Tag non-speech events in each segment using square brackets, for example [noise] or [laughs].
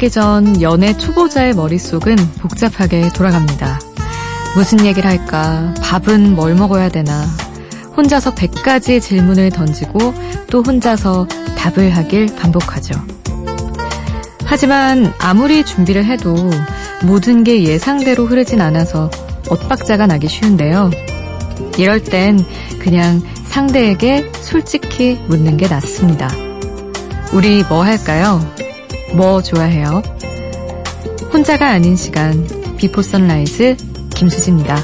하기 전 연애 초보자의 머릿속은 복잡하게 돌아갑니다. 무슨 얘기를 할까? 밥은 뭘 먹어야 되나? 혼자서 100가지 질문을 던지고 또 혼자서 답을 하길 반복하죠. 하지만 아무리 준비를 해도 모든 게 예상대로 흐르진 않아서 엇박자가 나기 쉬운데요. 이럴 땐 그냥 상대에게 솔직히 묻는 게 낫습니다. 우리 뭐 할까요? 뭐 좋아해요? 혼자가 아닌 시간, 비포 선라이즈 김수지입니다.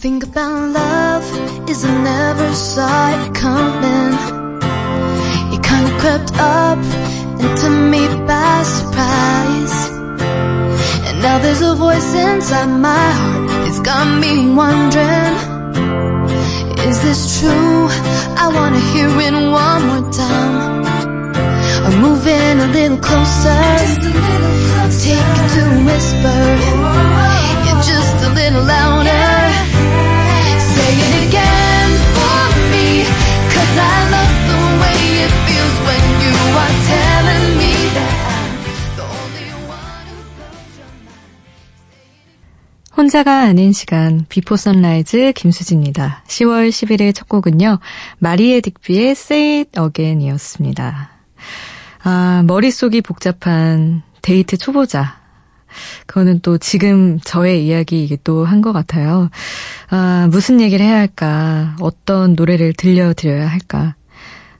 think about love is I never saw it coming. It kinda crept up into me by surprise. And now there's a voice inside my heart. It's got me wondering, is this true? I wanna hear it one more time. Or moving a little closer. Take it to whisper. Yeah, just a little louder. Say it again for me Cause I love the way it feels when you are 혼자가 아닌 시간 Before Sunrise 김수지입니다. 10월 11일 첫 곡은요. 마리에 딕비의 Say It Again이었습니다. 아, 머릿속이 복잡한 데이트 초보자 그거는 또 지금 저의 이야기 또한 것 같아요. 아, 무슨 얘기를 해야 할까? 어떤 노래를 들려드려야 할까?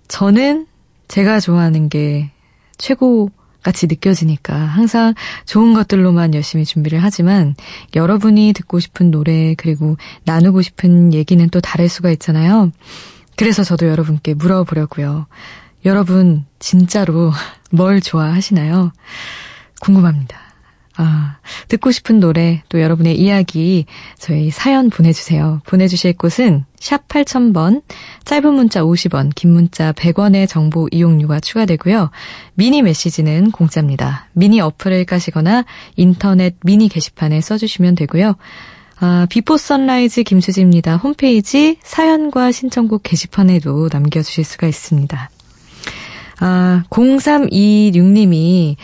저는 제가 좋아하는 게 최고 같이 느껴지니까 항상 좋은 것들로만 열심히 준비를 하지만 여러분이 듣고 싶은 노래 그리고 나누고 싶은 얘기는 또 다를 수가 있잖아요. 그래서 저도 여러분께 물어보려고요. 여러분 진짜로 [laughs] 뭘 좋아하시나요? 궁금합니다. 아, 듣고 싶은 노래, 또 여러분의 이야기 저희 사연 보내주세요. 보내주실 곳은 샵 8000번, 짧은 문자 50원, 긴 문자 100원의 정보 이용료가 추가되고요. 미니 메시지는 공짜입니다. 미니 어플을 까시거나 인터넷 미니 게시판에 써주시면 되고요. 아, Before Sunrise 김수지입니다. 홈페이지 사연과 신청곡 게시판에도 남겨주실 수가 있습니다. 아, 0326님이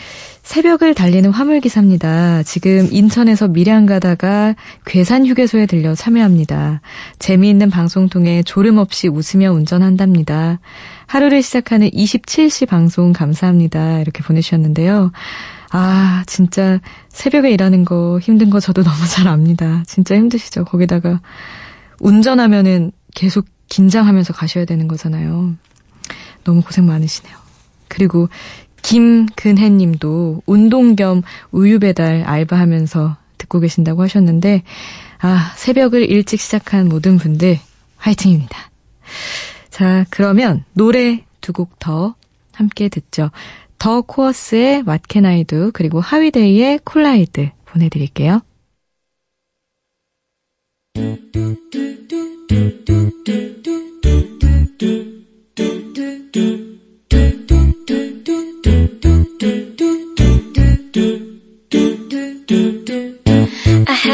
새벽을 달리는 화물기사입니다. 지금 인천에서 밀양 가다가 괴산 휴게소에 들려 참여합니다. 재미있는 방송 통해 졸음 없이 웃으며 운전한답니다. 하루를 시작하는 27시 방송 감사합니다. 이렇게 보내주셨는데요. 아, 진짜 새벽에 일하는 거 힘든 거 저도 [laughs] 너무 잘 압니다. 진짜 힘드시죠? 거기다가 운전하면은 계속 긴장하면서 가셔야 되는 거잖아요. 너무 고생 많으시네요. 그리고 김근혜 님도 운동 겸 우유 배달 알바하면서 듣고 계신다고 하셨는데, 아, 새벽을 일찍 시작한 모든 분들, 화이팅입니다. 자, 그러면 노래 두 곡 더 함께 듣죠. 더 코어스의 What Can I Do, 그리고 하위데이의 콜라이드 보내드릴게요.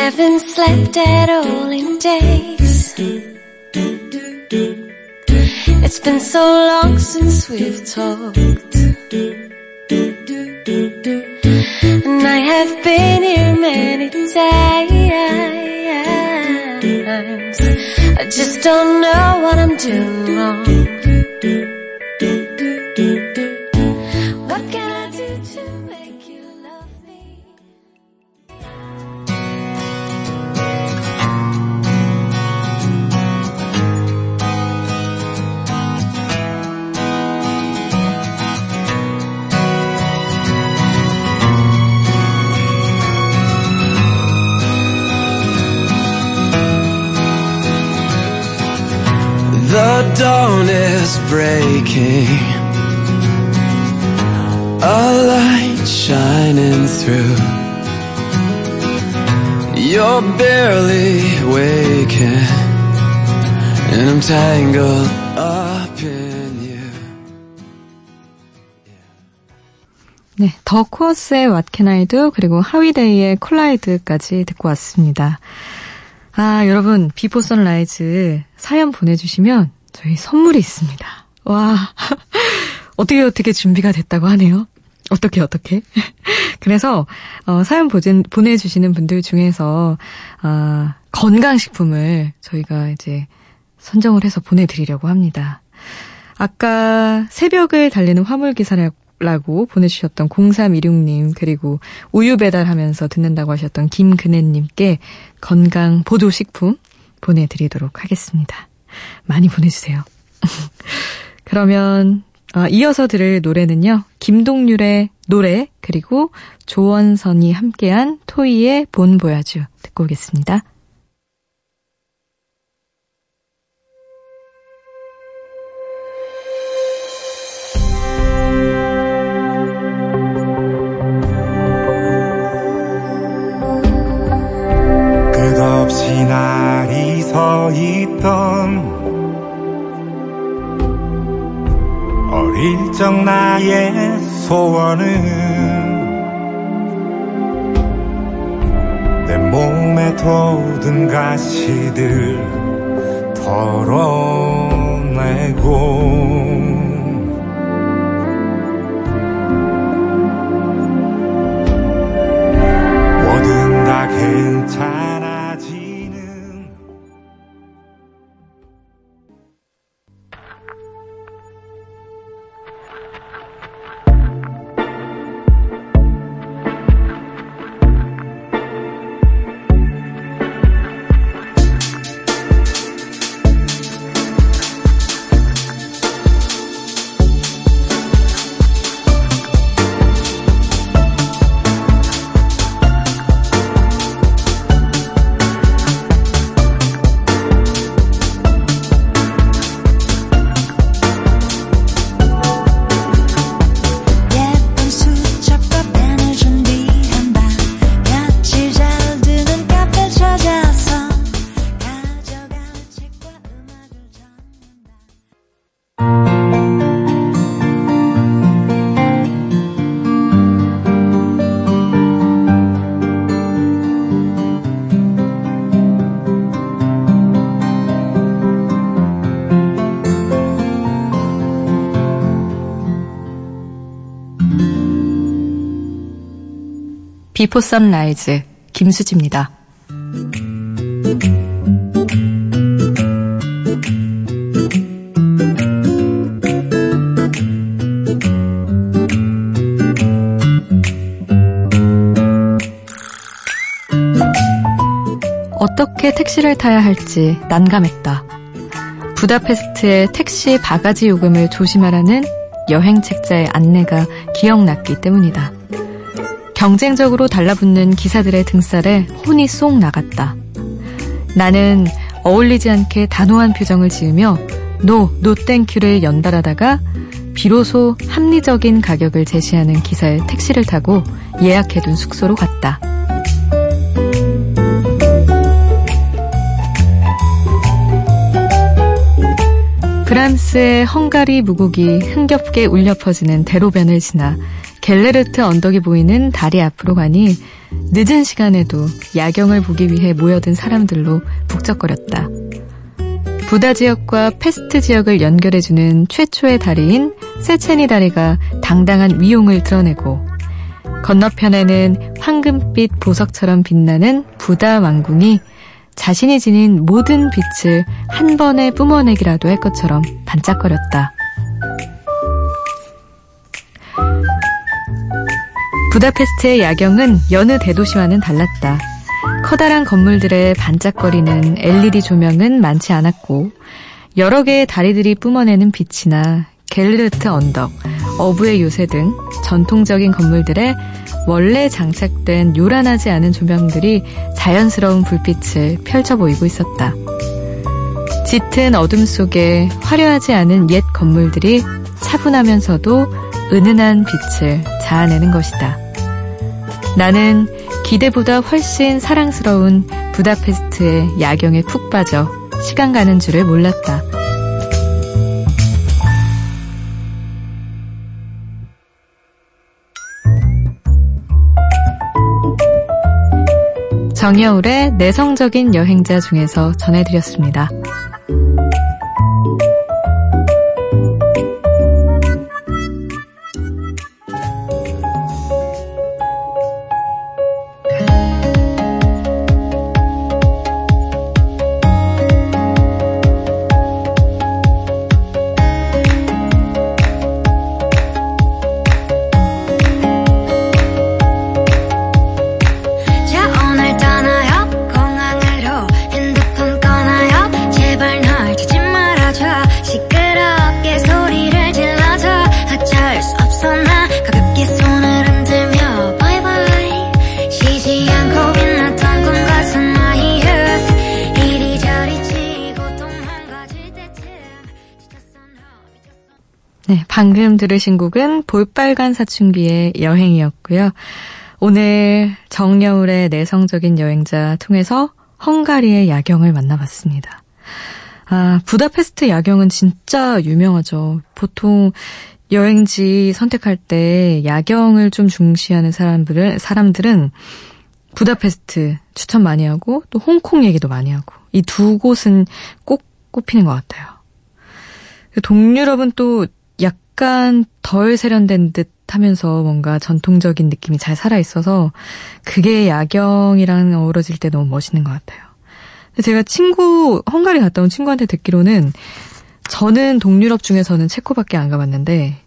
Haven't slept at all in days. It's been so long since we've talked. And I have been here many times. I just don't know what I'm doing wrong. Dawn is breaking A light shining through You're barely waking And I'm tangled up in you 네, 더 코어스의 What Can I Do 그리고 하위데이의 콜라이드까지 듣고 왔습니다. 아, 여러분, Before Sunrise 사연 보내주시면 저희 선물이 있습니다. 와, [laughs] 어떻게 어떻게 준비가 됐다고 하네요. 어떻게 어떻게? [laughs] 그래서 어, 사연 보진, 보내주시는 분들 중에서 아, 건강식품을 저희가 이제 선정을 해서 보내드리려고 합니다. 아까 새벽을 달리는 화물기사라고 보내주셨던 0316님, 그리고 우유 배달하면서 듣는다고 하셨던 김근혜님께 건강 보조식품 보내드리도록 하겠습니다. 많이 보내주세요. [laughs] 그러면 어, 이어서 들을 노래는요. 김동률의 노래 그리고 조원선이 함께한 토이의 본보야주 듣고 오겠습니다. 끝없이 날이 서 있던 어릴 적 나의 소원은 내 몸에 돋은 가시들 덜어내고 뭐든 다 괜찮아 Before Sunrise 김수지입니다. 어떻게 택시를 타야 할지 난감했다. 부다페스트의 택시 바가지 요금을 조심하라는 여행 책자의 안내가 기억났기 때문이다. 경쟁적으로 달라붙는 기사들의 등쌀에 혼이 쏙 나갔다. 나는 어울리지 않게 단호한 표정을 지으며 no, no thank you를 연발하다가 비로소 합리적인 가격을 제시하는 기사의 택시를 타고 예약해둔 숙소로 갔다. 브람스의 헝가리 무곡이 흥겹게 울려 퍼지는 대로변을 지나 겔레르트 언덕이 보이는 다리 앞으로 가니 늦은 시간에도 야경을 보기 위해 모여든 사람들로 북적거렸다. 부다 지역과 페스트 지역을 연결해주는 최초의 다리인 세체니 다리가 당당한 위용을 드러내고 건너편에는 황금빛 보석처럼 빛나는 부다 왕궁이 자신이 지닌 모든 빛을 한 번에 뿜어내기라도 할 것처럼 반짝거렸다. 부다페스트의 야경은 여느 대도시와는 달랐다. 커다란 건물들의 반짝거리는 LED 조명은 많지 않았고 여러 개의 다리들이 뿜어내는 빛이나 갤르르트 언덕, 어부의 요새 등 전통적인 건물들의 원래 장착된 요란하지 않은 조명들이 자연스러운 불빛을 펼쳐 보이고 있었다. 짙은 어둠 속에 화려하지 않은 옛 건물들이 차분하면서도 은은한 빛을 자아내는 것이다. 나는 기대보다 훨씬 사랑스러운 부다페스트의 야경에 푹 빠져 시간 가는 줄을 몰랐다. 정여울의 내성적인 여행자 중에서 전해드렸습니다. 방금 들으신 곡은 볼빨간 사춘기의 여행이었고요. 오늘 정여울의 내성적인 여행자 통해서 헝가리의 야경을 만나봤습니다. 아, 부다페스트 야경은 진짜 유명하죠. 보통 여행지 선택할 때 야경을 좀 중시하는 사람들은, 사람들은 부다페스트 추천 많이 하고 또 홍콩 얘기도 많이 하고 이 두 곳은 꼭 꼽히는 것 같아요. 동유럽은 또 약간 덜 세련된 듯 하면서 뭔가 전통적인 느낌이 잘 살아있어서 그게 야경이랑 어우러질 때 너무 멋있는 것 같아요. 제가 친구, 헝가리 갔다 온 친구한테 듣기로는 저는 동유럽 중에서는 체코밖에 안 가봤는데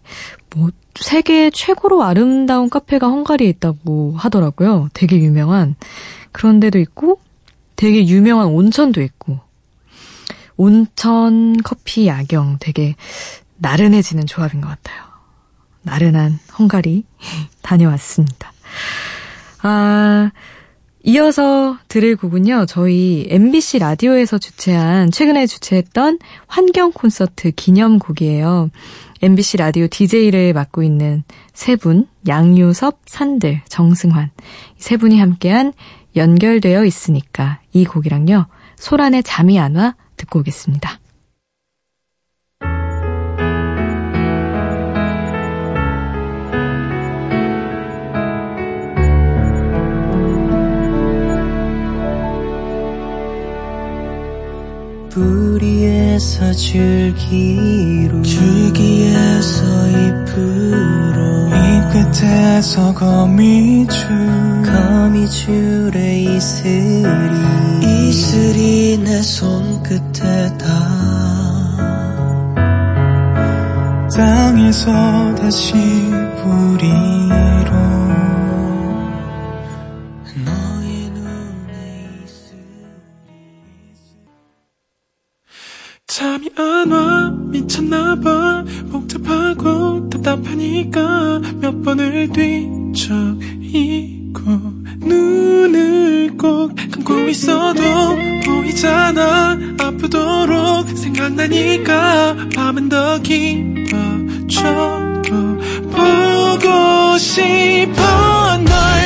뭐 세계 최고로 아름다운 카페가 헝가리에 있다고 하더라고요. 되게 유명한 그런 데도 있고 되게 유명한 온천도 있고 온천 커피 야경 되게 나른해지는 조합인 것 같아요. 나른한 헝가리 [laughs] 다녀왔습니다. 아, 이어서 들을 곡은요, 저희 MBC 라디오에서 주최한, 최근에 주최했던 환경 콘서트 기념곡이에요. MBC 라디오 DJ를 맡고 있는 세 분, 양유섭, 산들, 정승환. 이세 분이 함께한 연결되어 있으니까 이 곡이랑요, 소란의 잠이 안 와 듣고 오겠습니다. 뿌리에서 줄기로 줄기에서 잎으로 잎 끝에서 거미줄 거미줄에 이슬이 이슬이 내 손끝에 닿아 땅에서 다시 뿌리로 안와 미쳤나봐. 복잡하고 답답하니까 몇 번을 뒤척이고 눈을 꼭 감고 있어도 보이잖아. 아프도록 생각나니까 밤은 더 깊어져 보고 싶어 널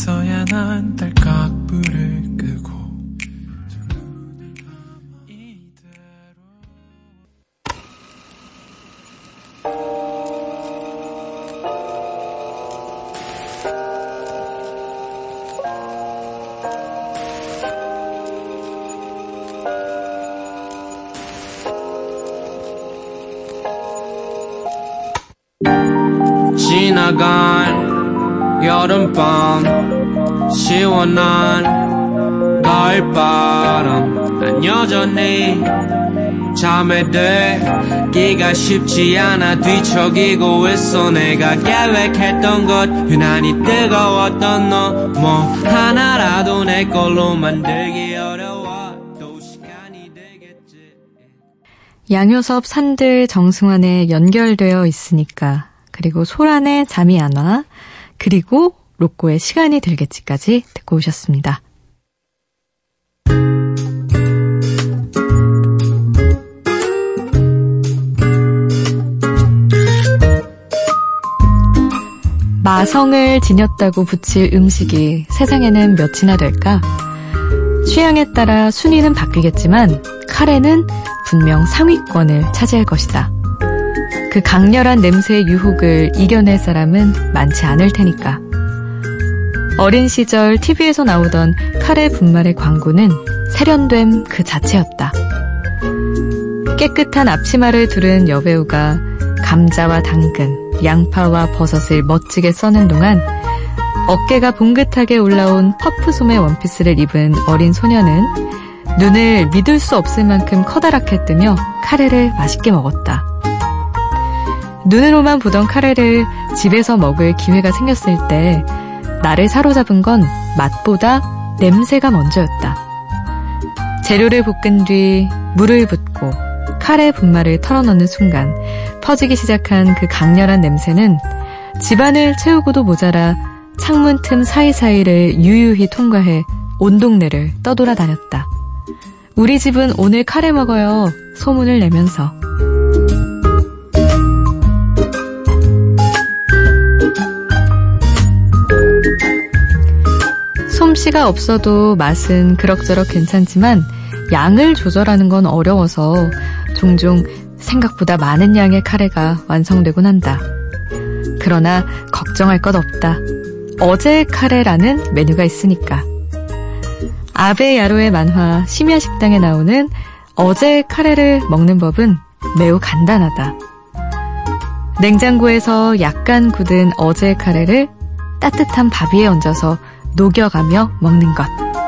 이제서야 난 딸깍 불을 끄고 이대로 지나간 여름밤 시원한 가을바람. 난 여전히 잠에 들기가 쉽지 않아 뒤척이고 있어. 내가 계획했던 것 유난히 뜨거웠던 너. 뭐 하나라도 내 걸로 만들기 어려워. 또 시간이 되겠지. 양효섭, 산들, 정승환에 연결되어 있으니까. 그리고 소란의 잠이 안 와. 그리고 로꼬의 시간이 들겠지까지 듣고 오셨습니다. 마성을 지녔다고 붙일 음식이 세상에는 몇이나 될까? 취향에 따라 순위는 바뀌겠지만 카레는 분명 상위권을 차지할 것이다. 그 강렬한 냄새의 유혹을 이겨낼 사람은 많지 않을 테니까. 어린 시절 TV에서 나오던 카레 분말의 광고는 세련됨 그 자체였다. 깨끗한 앞치마를 두른 여배우가 감자와 당근, 양파와 버섯을 멋지게 써는 동안 어깨가 봉긋하게 올라온 퍼프솜의 원피스를 입은 어린 소녀는 눈을 믿을 수 없을 만큼 커다랗게 뜨며 카레를 맛있게 먹었다. 눈으로만 보던 카레를 집에서 먹을 기회가 생겼을 때 나를 사로잡은 건 맛보다 냄새가 먼저였다. 재료를 볶은 뒤 물을 붓고 카레 분말을 털어넣는 순간 퍼지기 시작한 그 강렬한 냄새는 집안을 채우고도 모자라 창문 틈 사이사이를 유유히 통과해 온 동네를 떠돌아다녔다. 우리 집은 오늘 카레 먹어요. 소문을 내면서. 솜씨가 없어도 맛은 그럭저럭 괜찮지만 양을 조절하는 건 어려워서 종종 생각보다 많은 양의 카레가 완성되곤 한다. 그러나 걱정할 것 없다. 어제 카레라는 메뉴가 있으니까. 아베 야로의 만화 심야 식당에 나오는 어제 카레를 먹는 법은 매우 간단하다. 냉장고에서 약간 굳은 어제 카레를 따뜻한 밥 위에 얹어서 녹여가며 먹는 것.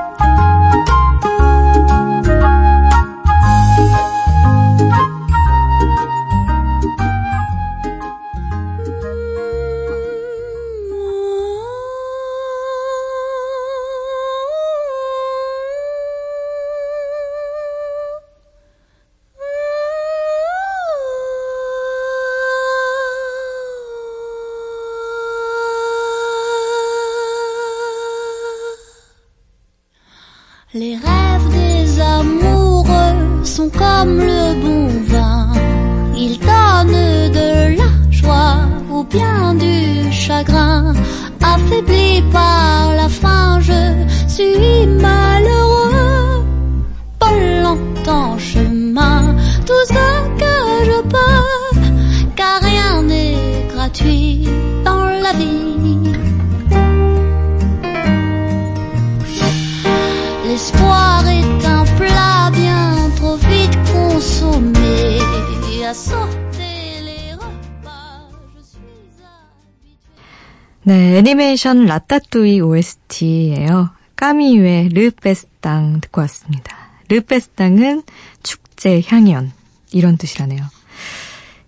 애니메이션 라따뚜이 OST예요. 까미유의 르베스땅 듣고 왔습니다. 르베스땅은 축제, 향연 이런 뜻이라네요.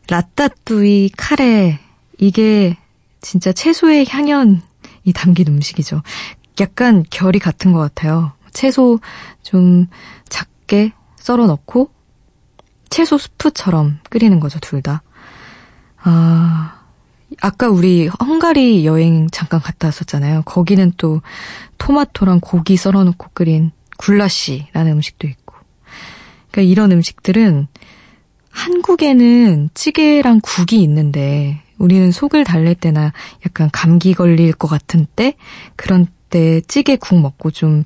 라따뚜이 카레 이게 진짜 채소의 향연이 담긴 음식이죠. 약간 결이 같은 것 같아요. 채소 좀 작게 썰어 넣고 채소 스프처럼 끓이는 거죠, 둘 다. 아, 아까 우리 헝가리 여행 잠깐 갔다 왔었잖아요. 거기는 또 토마토랑 고기 썰어 놓고 끓인 굴라시라는 음식도 있고. 그러니까 이런 음식들은 한국에는 찌개랑 국이 있는데 우리는 속을 달랠 때나 약간 감기 걸릴 것 같은 때 그런 때 찌개 국 먹고 좀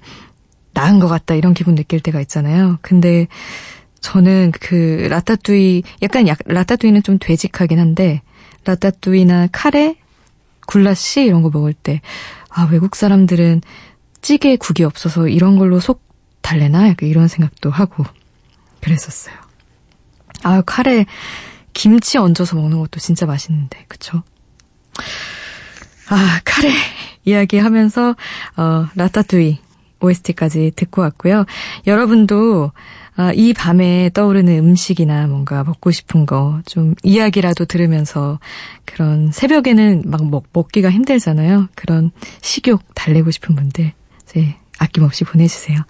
나은 것 같다 이런 기분 느낄 때가 있잖아요. 근데 저는 그 라따뚜이 약간 약, 라따뚜이는 좀 되직하긴 한데 라따뚜이나 카레, 굴라시 이런 거 먹을 때 아, 외국 사람들은 찌개 국이 없어서 이런 걸로 속 달래나 약간 이런 생각도 하고 그랬었어요. 아, 카레 김치 얹어서 먹는 것도 진짜 맛있는데. 그쵸? 아, 카레 [laughs] 이야기하면서 어, 라따뚜이 OST까지 듣고 왔고요. 여러분도 아, 이 밤에 떠오르는 음식이나 뭔가 먹고 싶은 거 좀 이야기라도 들으면서 그런 새벽에는 막 먹, 먹기가 힘들잖아요. 그런 식욕 달래고 싶은 분들 이제 아낌없이 보내주세요.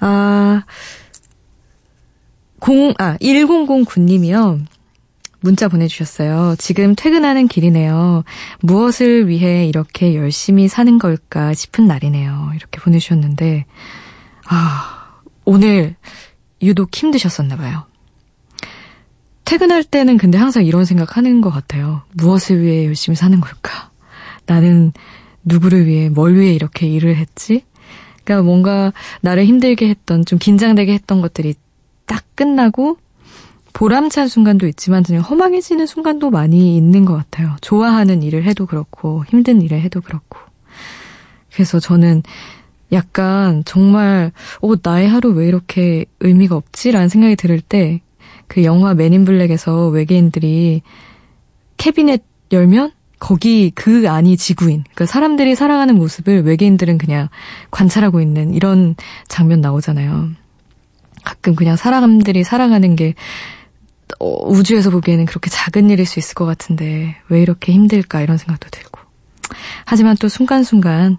아, 0, 아, 1009님이요. 문자 보내주셨어요. 지금 퇴근하는 길이네요. 무엇을 위해 이렇게 열심히 사는 걸까 싶은 날이네요. 이렇게 보내주셨는데, 아, 오늘 유독 힘드셨었나 봐요. 퇴근할 때는 근데 항상 이런 생각 하는 것 같아요. 무엇을 위해 열심히 사는 걸까? 나는 누구를 위해, 뭘 위해 이렇게 일을 했지? 그러니까 뭔가 나를 힘들게 했던, 좀 긴장되게 했던 것들이 딱 끝나고 보람찬 순간도 있지만 그냥 허망해지는 순간도 많이 있는 것 같아요. 좋아하는 일을 해도 그렇고 힘든 일을 해도 그렇고. 그래서 저는 약간 정말 어 나의 하루 왜 이렇게 의미가 없지라는 생각이 들을 때 그 영화 맨인 블랙에서 외계인들이 캐비넷 열면 거기 그 안이 지구인. 그러니까 사람들이 살아가는 모습을 외계인들은 그냥 관찰하고 있는 이런 장면 나오잖아요. 가끔 그냥 사람들이 살아가는 게 어, 우주에서 보기에는 그렇게 작은 일일 수 있을 것 같은데 왜 이렇게 힘들까 이런 생각도 들고. 하지만 또 순간순간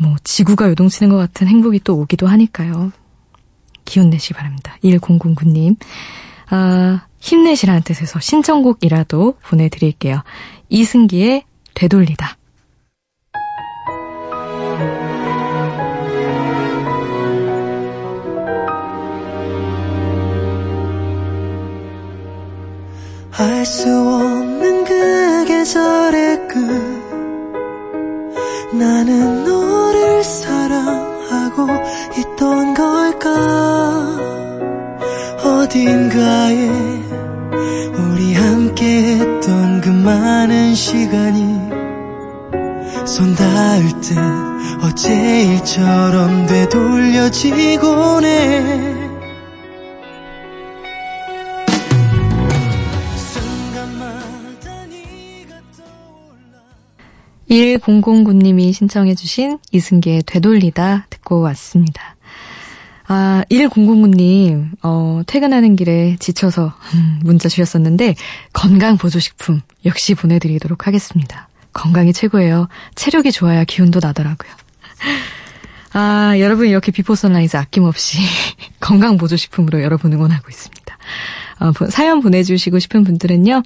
뭐 지구가 요동치는 것 같은 행복이 또 오기도 하니까요. 기운 내시 기 바랍니다. 1009님. 아, 힘내시라는 뜻에서 신청곡이라도 보내드릴게요. 이승기의 되돌리다. 알 수 없는 그 계절의 끝 나는 하고 있던 걸까? 어딘가에 우리 함께 했던 그 많은 시간이 손 닿을 듯 어제 일처럼 되돌려지곤 해 1009님이 신청해주신 이승기의 되돌리다 듣고 왔습니다. 아, 1009님, 어, 퇴근하는 길에 지쳐서 음, [laughs] 문자 주셨었는데, 건강보조식품 역시 보내드리도록 하겠습니다. 건강이 최고예요. 체력이 좋아야 기운도 나더라고요. [laughs] 아, 여러분 이렇게 Before Sunrise 아낌없이 [laughs] 건강보조식품으로 여러분 응원하고 있습니다. 어, 보- 사연 보내주시고 싶은 분들은요,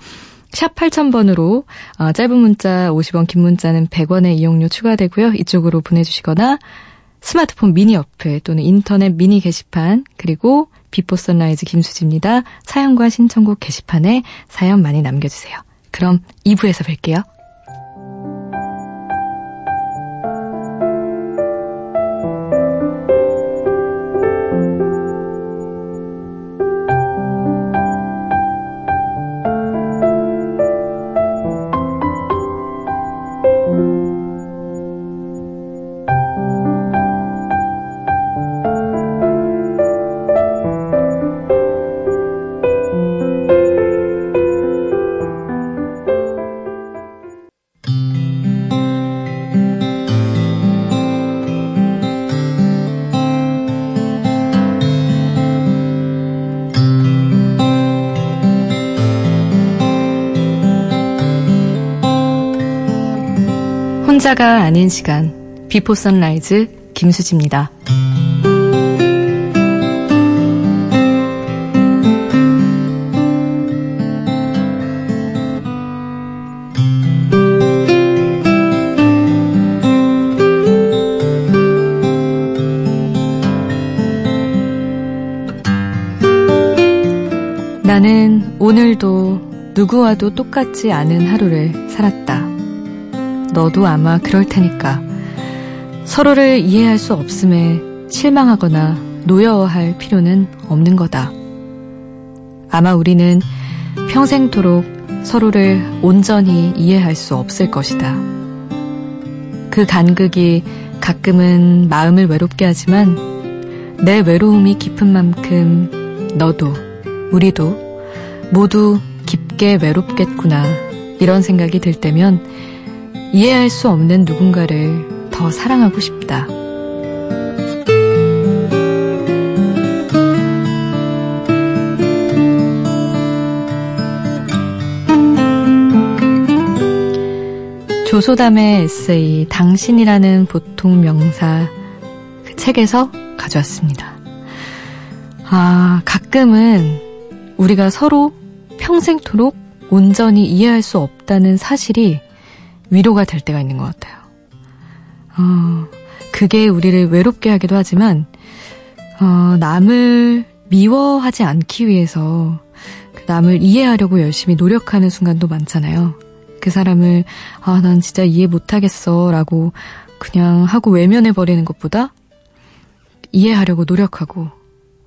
샵 8000번으로 어, 짧은 문자 50원, 긴 문자는 100원의 이용료 추가되고요. 이쪽으로 보내주시거나 스마트폰 미니 어플 또는 인터넷 미니 게시판 그리고 Before Sunrise 김수지입니다. 사연과 신청곡 게시판에 사연 많이 남겨주세요. 그럼 2부에서 뵐게요. 혼자가 아닌 시간 비포 선라이즈 김수지입니다. 나는 오늘도 누구와도 똑같지 않은 하루를 살았다. 너도 아마 그럴 테니까. 서로를 이해할 수 없음에 실망하거나 노여워할 필요는 없는 거다. 아마 우리는 평생토록 서로를 온전히 이해할 수 없을 것이다. 그 간극이 가끔은 마음을 외롭게 하지만 내 외로움이 깊은 만큼 너도 우리도 모두 깊게 외롭겠구나 이런 생각이 들 때면 이해할 수 없는 누군가를 더 사랑하고 싶다. 조소담의 에세이 당신이라는 보통 명사 그 책에서 가져왔습니다. 아, 가끔은 우리가 서로 평생토록 온전히 이해할 수 없다는 사실이 위로가 될 때가 있는 것 같아요. 어, 그게 우리를 외롭게 하기도 하지만, 어, 남을 미워하지 않기 위해서 그 남을 이해하려고 열심히 노력하는 순간도 많잖아요. 그 사람을, 아, 난 진짜 이해 못하겠어. 라고 그냥 하고 외면해버리는 것보다 이해하려고 노력하고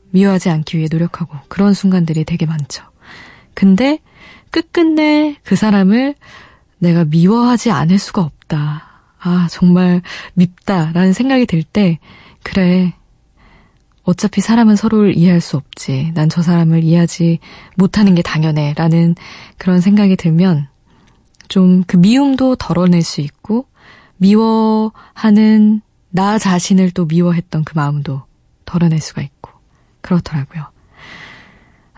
미워하지 않기 위해 노력하고 그런 순간들이 되게 많죠. 근데 끝끝내 그 사람을 내가 미워하지 않을 수가 없다. 아, 정말 밉다라는 생각이 들 때, 그래. 어차피 사람은 서로를 이해할 수 없지. 난 저 사람을 이해하지 못하는 게 당연해. 라는 그런 생각이 들면, 좀 그 미움도 덜어낼 수 있고, 미워하는 나 자신을 또 미워했던 그 마음도 덜어낼 수가 있고, 그렇더라고요.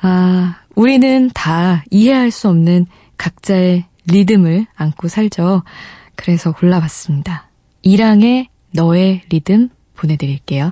아, 우리는 다 이해할 수 없는 각자의 리듬을 안고 살죠. 그래서 골라봤습니다. 이랑의 너의 리듬 보내드릴게요.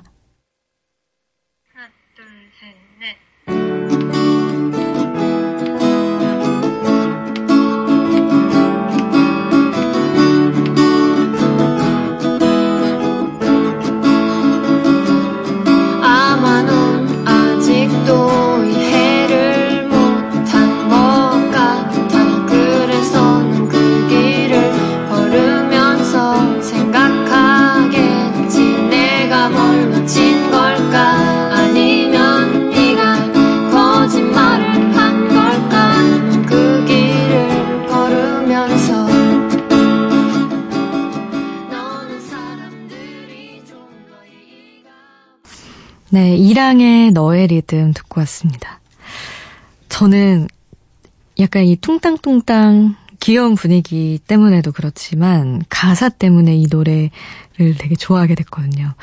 네, 이랑의 너의 리듬 듣고 왔습니다. 저는 약간 이 퉁땅퉁땅 귀여운 분위기 때문에도 그렇지만 가사 때문에 이 노래를 되게 좋아하게 됐거든요.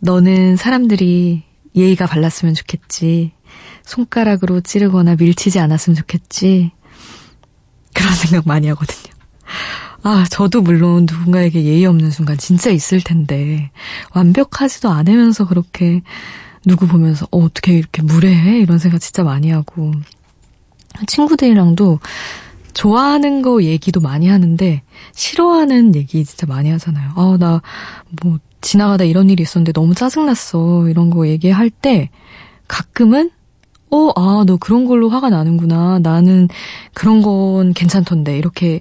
너는 사람들이 예의가 발랐으면 좋겠지. 손가락으로 찌르거나 밀치지 않았으면 좋겠지. 그런 생각 많이 하거든요. 아, 저도 물론 누군가에게 예의 없는 순간 진짜 있을 텐데, 완벽하지도 않으면서 그렇게 누구 보면서, 어, 어떻게 이렇게 무례해? 이런 생각 진짜 많이 하고, 친구들이랑도 좋아하는 거 얘기도 많이 하는데, 싫어하는 얘기 진짜 많이 하잖아요. 아, 나, 뭐, 지나가다 이런 일이 있었는데 너무 짜증났어. 이런 거 얘기할 때, 가끔은, 어, 아, 너 그런 걸로 화가 나는구나. 나는 그런 건 괜찮던데. 이렇게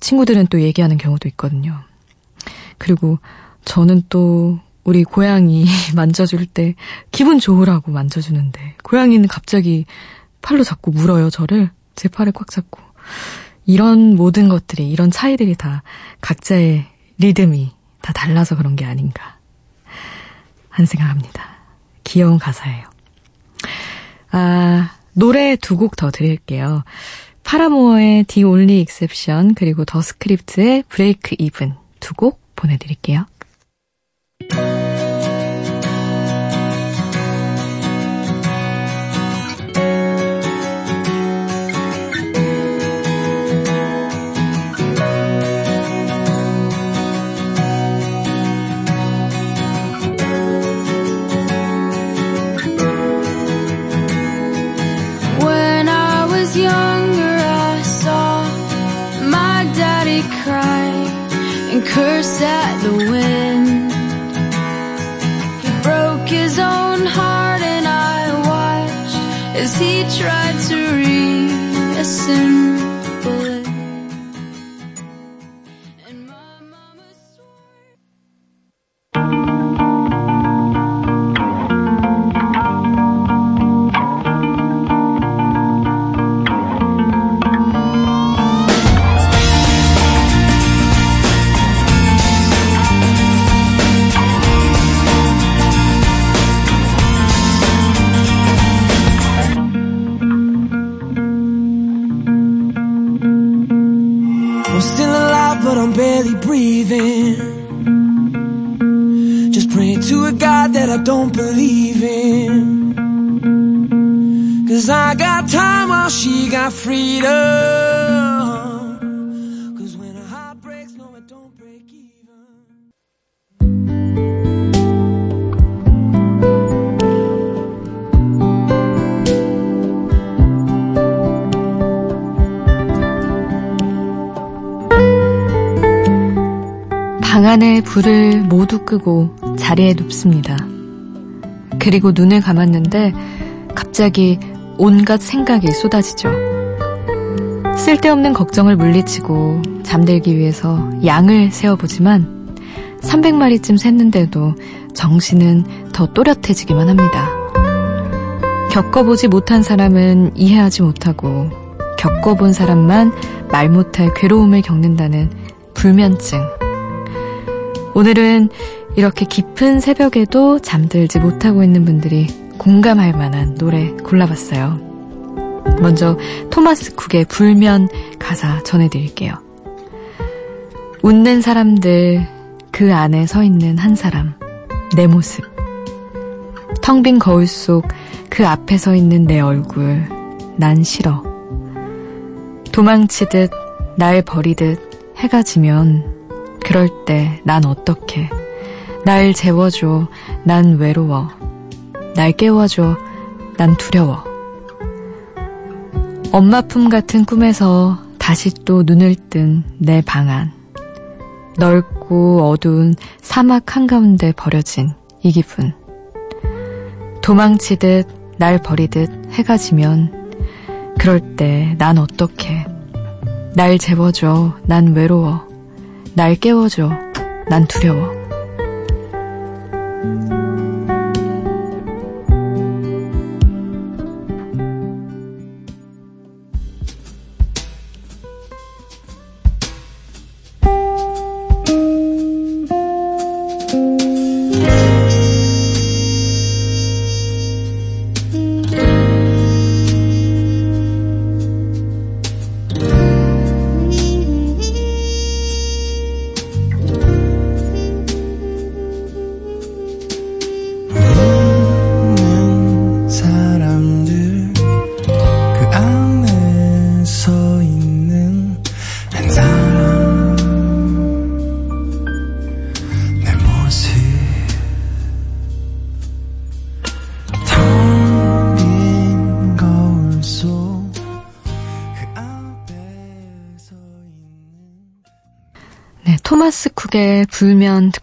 친구들은 또 얘기하는 경우도 있거든요. 그리고 저는 또 우리 고양이 [laughs] 만져줄 때 기분 좋으라고 만져주는데 고양이는 갑자기 팔로 잡고 물어요, 저를. 제 팔을 꽉 잡고. 이런 모든 것들이, 이런 차이들이 다 각자의 리듬이 다 달라서 그런 게 아닌가 하는 생각합니다. 귀여운 가사예요. 아, 노래 두 곡 더 드릴게요. 파라모어의 The Only Exception 그리고 더 스크립트의 Break Even 두곡 보내드릴게요. 안의 불을 모두 끄고 자리에 눕습니다. 그리고 눈을 감았는데 갑자기 온갖 생각이 쏟아지죠. 쓸데없는 걱정을 물리치고 잠들기 위해서 양을 세어보지만 300마리쯤 샜는데도 정신은 더 또렷해지기만 합니다. 겪어보지 못한 사람은 이해하지 못하고 겪어본 사람만 말 못할 괴로움을 겪는다는 불면증. 오늘은 이렇게 깊은 새벽에도 잠들지 못하고 있는 분들이 공감할 만한 노래 골라봤어요. 먼저 토마스 쿡의 불면 가사 전해드릴게요. 웃는 사람들, 그 안에 서 있는 한 사람, 내 모습. 텅 빈 거울 속 그 앞에 서 있는 내 얼굴, 난 싫어. 도망치듯, 날 버리듯 해가 지면, 그럴 때 난 어떡해. 날 재워줘, 난 외로워. 날 깨워줘, 난 두려워. 엄마 품 같은 꿈에서 다시 또 눈을 뜬 내 방 안. 넓고 어두운 사막 한가운데 버려진 이 기분. 도망치듯 날 버리듯 해가 지면 그럴 때 난 어떡해. 날 재워줘. 난 외로워. 날 깨워줘. 난 두려워.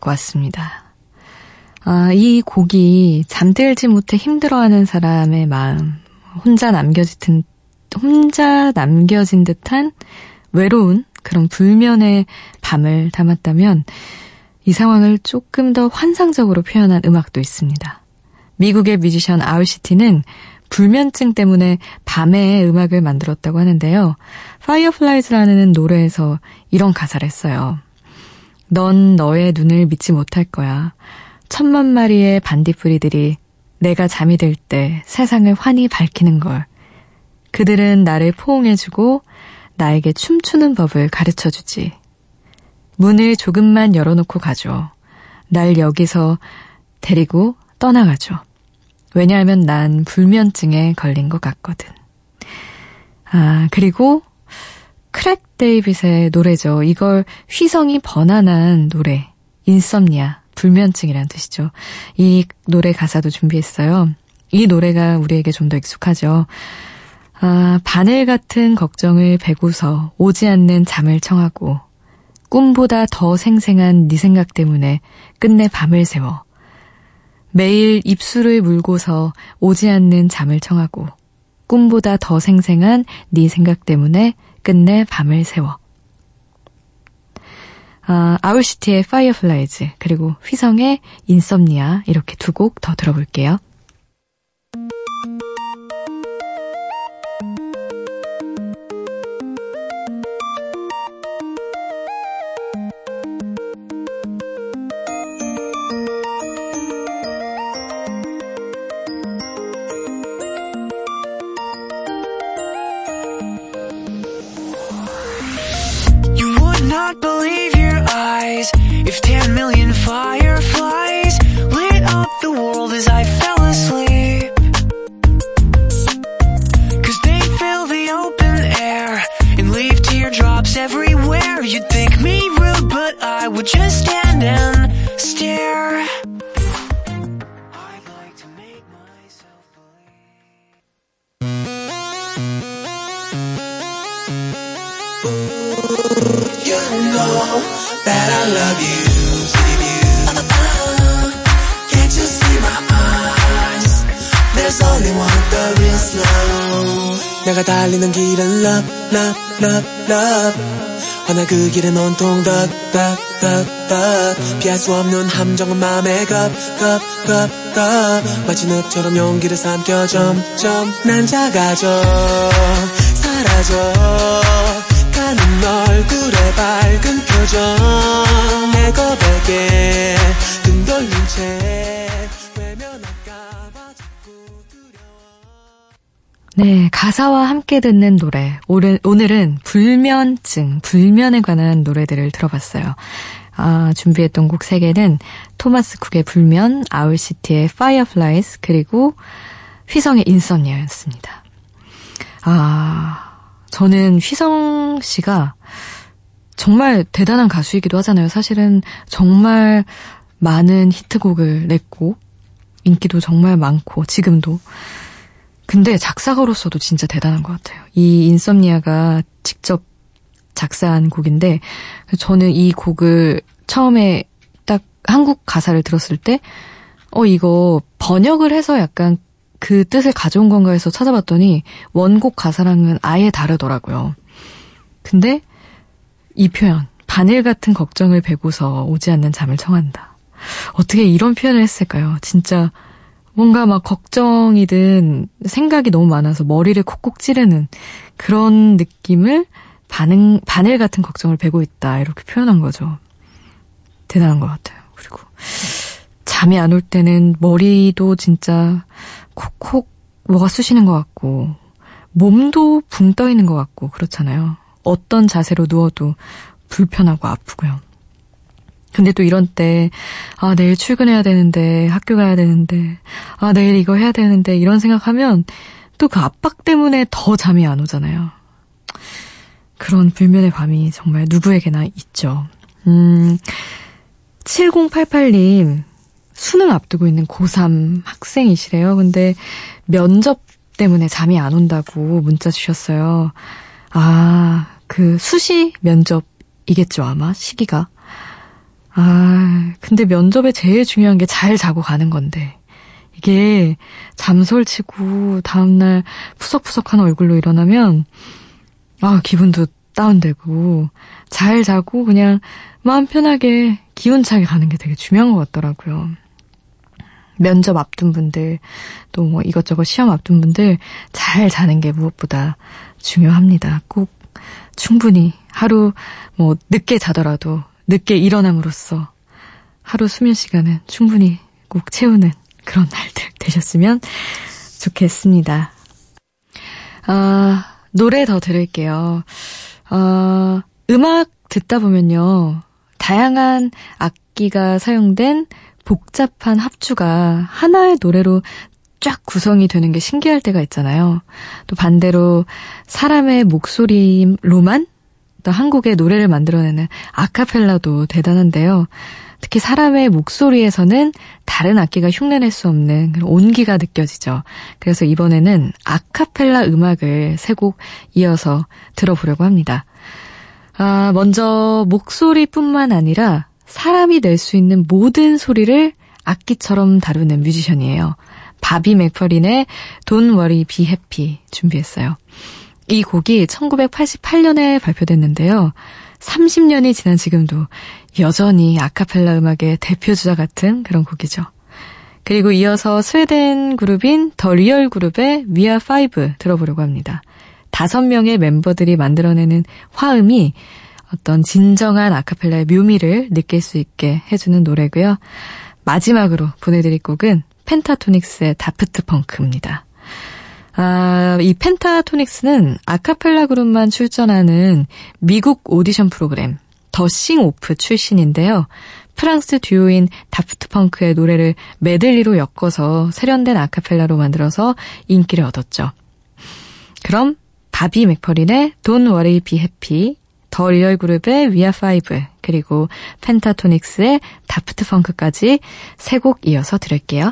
듣고 왔습니다. 아, 이 곡이 잠들지 못해 힘들어하는 사람의 마음, 혼자 남겨진, 혼자 남겨진 듯한 외로운 그런 불면의 밤을 담았다면 이 상황을 조금 더 환상적으로 표현한 음악도 있습니다. 미국의 뮤지션 아울시티는 불면증 때문에 밤에 음악을 만들었다고 하는데요. Fireflies라는 노래에서 이런 가사를 했어요. 넌 너의 눈을 믿지 못할 거야. 천만 마리의 반딧불이들이 내가 잠이 들 때 세상을 환히 밝히는 걸. 그들은 나를 포옹해주고 나에게 춤추는 법을 가르쳐 주지. 문을 조금만 열어놓고 가죠. 날 여기서 데리고 떠나가죠. 왜냐하면 난 불면증에 걸린 것 같거든. 아, 그리고 크랙 데이빗의 노래죠. 이걸 휘성이 번안한 노래. Insomnia. 불면증이란 뜻이죠. 이 노래 가사도 준비했어요. 이 노래가 우리에게 좀 더 익숙하죠. 아, 바늘 같은 걱정을 베고서 오지 않는 잠을 청하고 꿈보다 더 생생한 네 생각 때문에 끝내 밤을 새워 매일 입술을 물고서 오지 않는 잠을 청하고 꿈보다 더 생생한 네 생각 때문에 끝내 밤을 새워 아, Owl City의 Fireflies 그리고 휘성의 Insomnia 이렇게 두 곡 더 들어볼게요. 그 길은 온통 덕덕덕덕 피할 수 없는 함정은 맘에 겁겁겁겁 마치 늪처럼 용기를 삼켜 점점 난 작아져. 사라져. 가는 얼굴에 밝은 표정. 내 고백에 등 돌린 채 네, 가사와 함께 듣는 노래. 오늘, 오늘은 불면증, 불면에 관한 노래들을 들어봤어요. 아, 준비했던 곡 3개는 토마스 쿡의 불면, 아울시티의 Fireflies, 그리고 휘성의 인썸니아였습니다. 아, 저는 휘성 씨가 정말 대단한 가수이기도 하잖아요. 사실은 정말 많은 히트곡을 냈고, 인기도 정말 많고, 지금도. 근데 작사가로서도 진짜 대단한 것 같아요. 이 인썸니아가 직접 작사한 곡인데 저는 이 곡을 처음에 딱 한국 가사를 들었을 때 어, 이거 번역을 해서 약간 그 뜻을 가져온 건가 해서 찾아봤더니 원곡 가사랑은 아예 다르더라고요. 근데 이 표현, 바늘 같은 걱정을 베고서 오지 않는 잠을 청한다. 어떻게 이런 표현을 했을까요? 진짜 뭔가 막 걱정이든 생각이 너무 많아서 머리를 콕콕 찌르는 그런 느낌을 반응, 바늘 같은 걱정을 베고 있다. 이렇게 표현한 거죠. 대단한 것 같아요. 그리고 잠이 안 올 때는 머리도 진짜 콕콕 뭐가 쑤시는 것 같고 몸도 붕 떠 있는 것 같고 그렇잖아요. 어떤 자세로 누워도 불편하고 아프고요. 근데 또 이런 때, 아, 내일 출근해야 되는데, 학교 가야 되는데, 아, 내일 이거 해야 되는데, 이런 생각하면 또 그 압박 때문에 더 잠이 안 오잖아요. 그런 불면의 밤이 정말 누구에게나 있죠. 음, 7088님, 수능 앞두고 있는 고3 학생이시래요. 근데 면접 때문에 잠이 안 온다고 문자 주셨어요. 아, 그 수시 면접이겠죠, 아마, 시기가. 아, 근데 면접에 제일 중요한 게 잘 자고 가는 건데. 이게 잠솔 치고 다음날 푸석푸석한 얼굴로 일어나면, 아, 기분도 다운되고, 잘 자고 그냥 마음 편하게 기운차게 가는 게 되게 중요한 것 같더라고요. 면접 앞둔 분들, 또 뭐 이것저것 시험 앞둔 분들 잘 자는 게 무엇보다 중요합니다. 꼭 충분히 하루 뭐 늦게 자더라도 늦게 일어남으로써 하루 수면 시간은 충분히 꼭 채우는 그런 날들 되셨으면 좋겠습니다. 아, 노래 더 들을게요. 어, 음악 듣다 보면요. 다양한 악기가 사용된 복잡한 합주가 하나의 노래로 쫙 구성이 되는 게 신기할 때가 있잖아요. 또 반대로 사람의 목소리로만 또 한국의 노래를 만들어내는 아카펠라도 대단한데요. 특히 사람의 목소리에서는 다른 악기가 흉내낼 수 없는 온기가 느껴지죠. 그래서 이번에는 아카펠라 음악을 세 곡 이어서 들어보려고 합니다. 아, 먼저 목소리뿐만 아니라 사람이 낼 수 있는 모든 소리를 악기처럼 다루는 뮤지션이에요. 바비 맥퍼린의 Don't Worry Be Happy 준비했어요. 이 곡이 1988년에 발표됐는데요. 30년이 지난 지금도 여전히 아카펠라 음악의 대표주자 같은 그런 곡이죠. 그리고 이어서 스웨덴 그룹인 더 리얼 그룹의 Are Five 들어보려고 합니다. 다섯 명의 멤버들이 만들어내는 화음이 어떤 진정한 아카펠라의 묘미를 느낄 수 있게 해주는 노래고요. 마지막으로 보내드릴 곡은 Pentatonix의 Daft Punk입니다. 아, 이 Pentatonix는 아카펠라 그룹만 출전하는 미국 오디션 프로그램 The Sing-Off 출신인데요. 프랑스 듀오인 Daft Punk의 노래를 메들리로 엮어서 세련된 아카펠라로 만들어서 인기를 얻었죠. 그럼 바비 맥퍼린의 Don't Worry Be Happy, The Real Group의 We Are Five, 그리고 펜타토닉스의 다프트 펑크까지 세 곡 이어서 들을게요.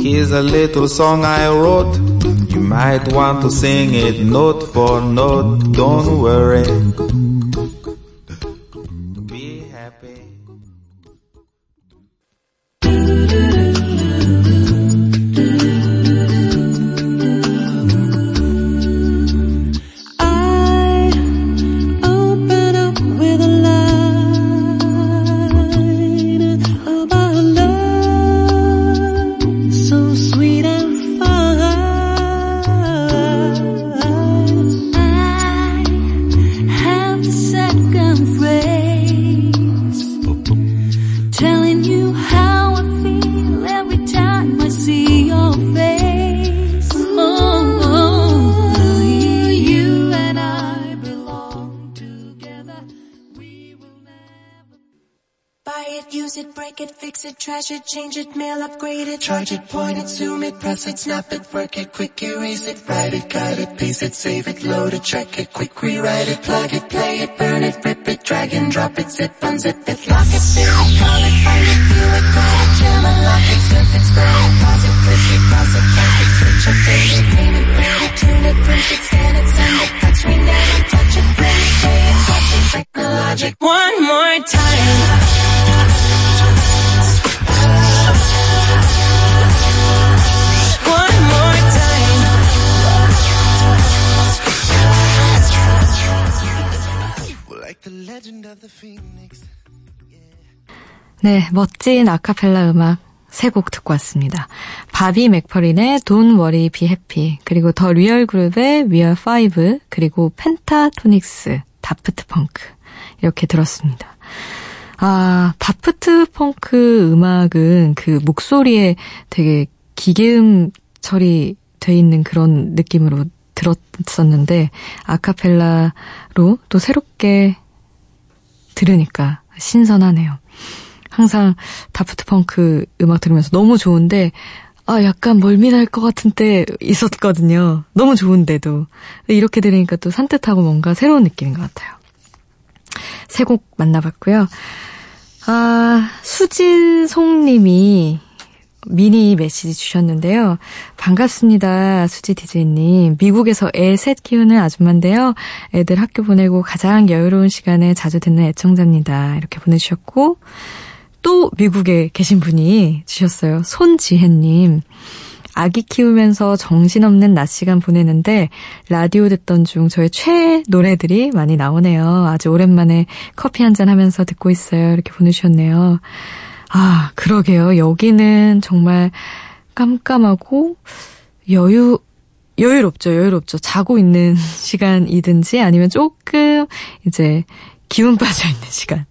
Here's a little song I wrote. You might want to sing it note for note. Don't worry. Buy it, use it, break it, fix it, trash it, change it, mail, upgrade it, charge it, point it, zoom it, press it, snap it, work it, quick erase it, write it, cut it, paste it, save it, load it, check it, quick rewrite it, plug it, play it, burn it, rip it, drag and drop it, zip, unzip it, lock it, fill it, call it, find it, view it, call it, jam it, lock it, surf it, scroll it, pause it, click it, cross it, back it, switch it, fade it, name it, read it, tune it, print it, scan it, send it, touch, rename it, it, touch it, technologic. One more time. One more time. Like the legend of the phoenix. 네, 멋진 아카펠라 음악 세 곡 듣고 왔습니다. 바비 맥퍼린의 Don't Worry Be Happy, 그리고 더 리얼 그룹의 We Are Five, 그리고 펜타토닉스, 다프트 펑크 이렇게 들었습니다. 아, 다프트 펑크 음악은 그 목소리에 되게 기계음 처리돼 있는 그런 느낌으로 들었었는데 아카펠라로 또 새롭게 들으니까 신선하네요. 항상 다프트 펑크 음악 들으면서 너무 좋은데 아 약간 멀미날 것 같은 때 있었거든요. 너무 좋은데도 이렇게 들으니까 또 산뜻하고 뭔가 새로운 느낌인 것 같아요. 세 곡 만나봤고요. 아 수진송님이 미니 메시지 주셨는데요. 반갑습니다. 수지 디제이님. 미국에서 애 셋 키우는 아줌마인데요. 애들 학교 보내고 가장 여유로운 시간에 자주 듣는 애청자입니다. 이렇게 보내주셨고, 또 미국에 계신 분이 주셨어요. 손지혜님. 아기 키우면서 정신없는 낮 시간 보내는데 라디오 듣던 중 저의 최애 노래들이 많이 나오네요. 아주 오랜만에 커피 한 잔 하면서 듣고 있어요. 이렇게 보내주셨네요. 아, 그러게요. 여기는 정말 깜깜하고 여유, 여유롭죠, 여유롭죠. 자고 있는 [laughs] 시간이든지 아니면 조금 이제 기운 빠져 있는 시간.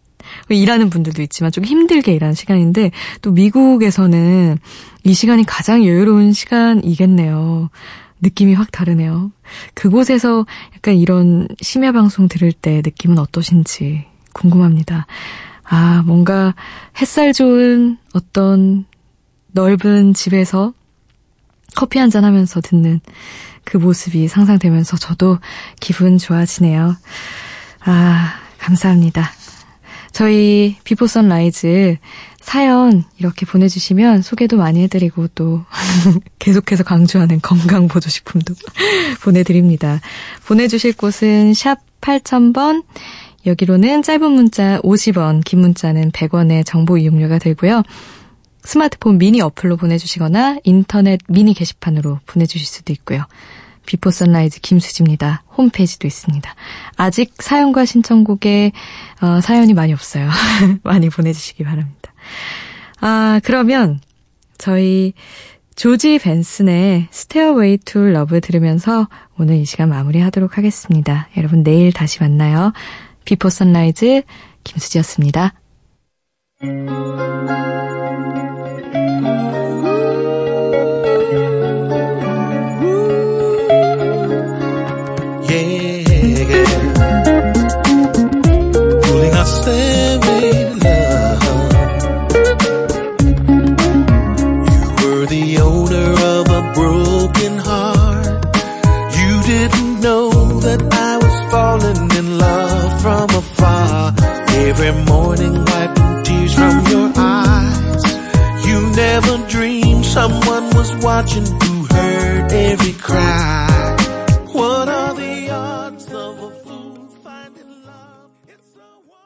일하는 분들도 있지만 좀 힘들게 일하는 시간인데 또 미국에서는 이 시간이 가장 여유로운 시간이겠네요. 느낌이 확 다르네요. 그곳에서 약간 이런 심야 방송 들을 때 느낌은 어떠신지 궁금합니다. 아, 뭔가 햇살 좋은 어떤 넓은 집에서 커피 한잔 하면서 듣는 그 모습이 상상되면서 저도 기분 좋아지네요. 아, 감사합니다. 저희 Before Sunrise 사연 이렇게 보내주시면 소개도 많이 해드리고 또 [laughs] 계속해서 강조하는 건강보조식품도 [laughs] 보내드립니다. 보내주실 곳은 샵 8000번 여기로는 짧은 문자 50원, 긴 문자는 100원의 정보 이용료가 들고요. 스마트폰 미니 어플로 보내주시거나 인터넷 미니 게시판으로 보내주실 수도 있고요. Before Sunrise 김수지입니다. 홈페이지도 있습니다. 아직 사연과 신청곡에 어, 사연이 많이 없어요. [laughs] 많이 보내주시기 바랍니다. 아 그러면 저희 조지 벤슨의 Stairway to Love 들으면서 오늘 이 시간 마무리하도록 하겠습니다. 여러분 내일 다시 만나요. Before Sunrise 김수지였습니다. Every morning wiping tears from your eyes. You never dreamed Someone was watching who heard every cry.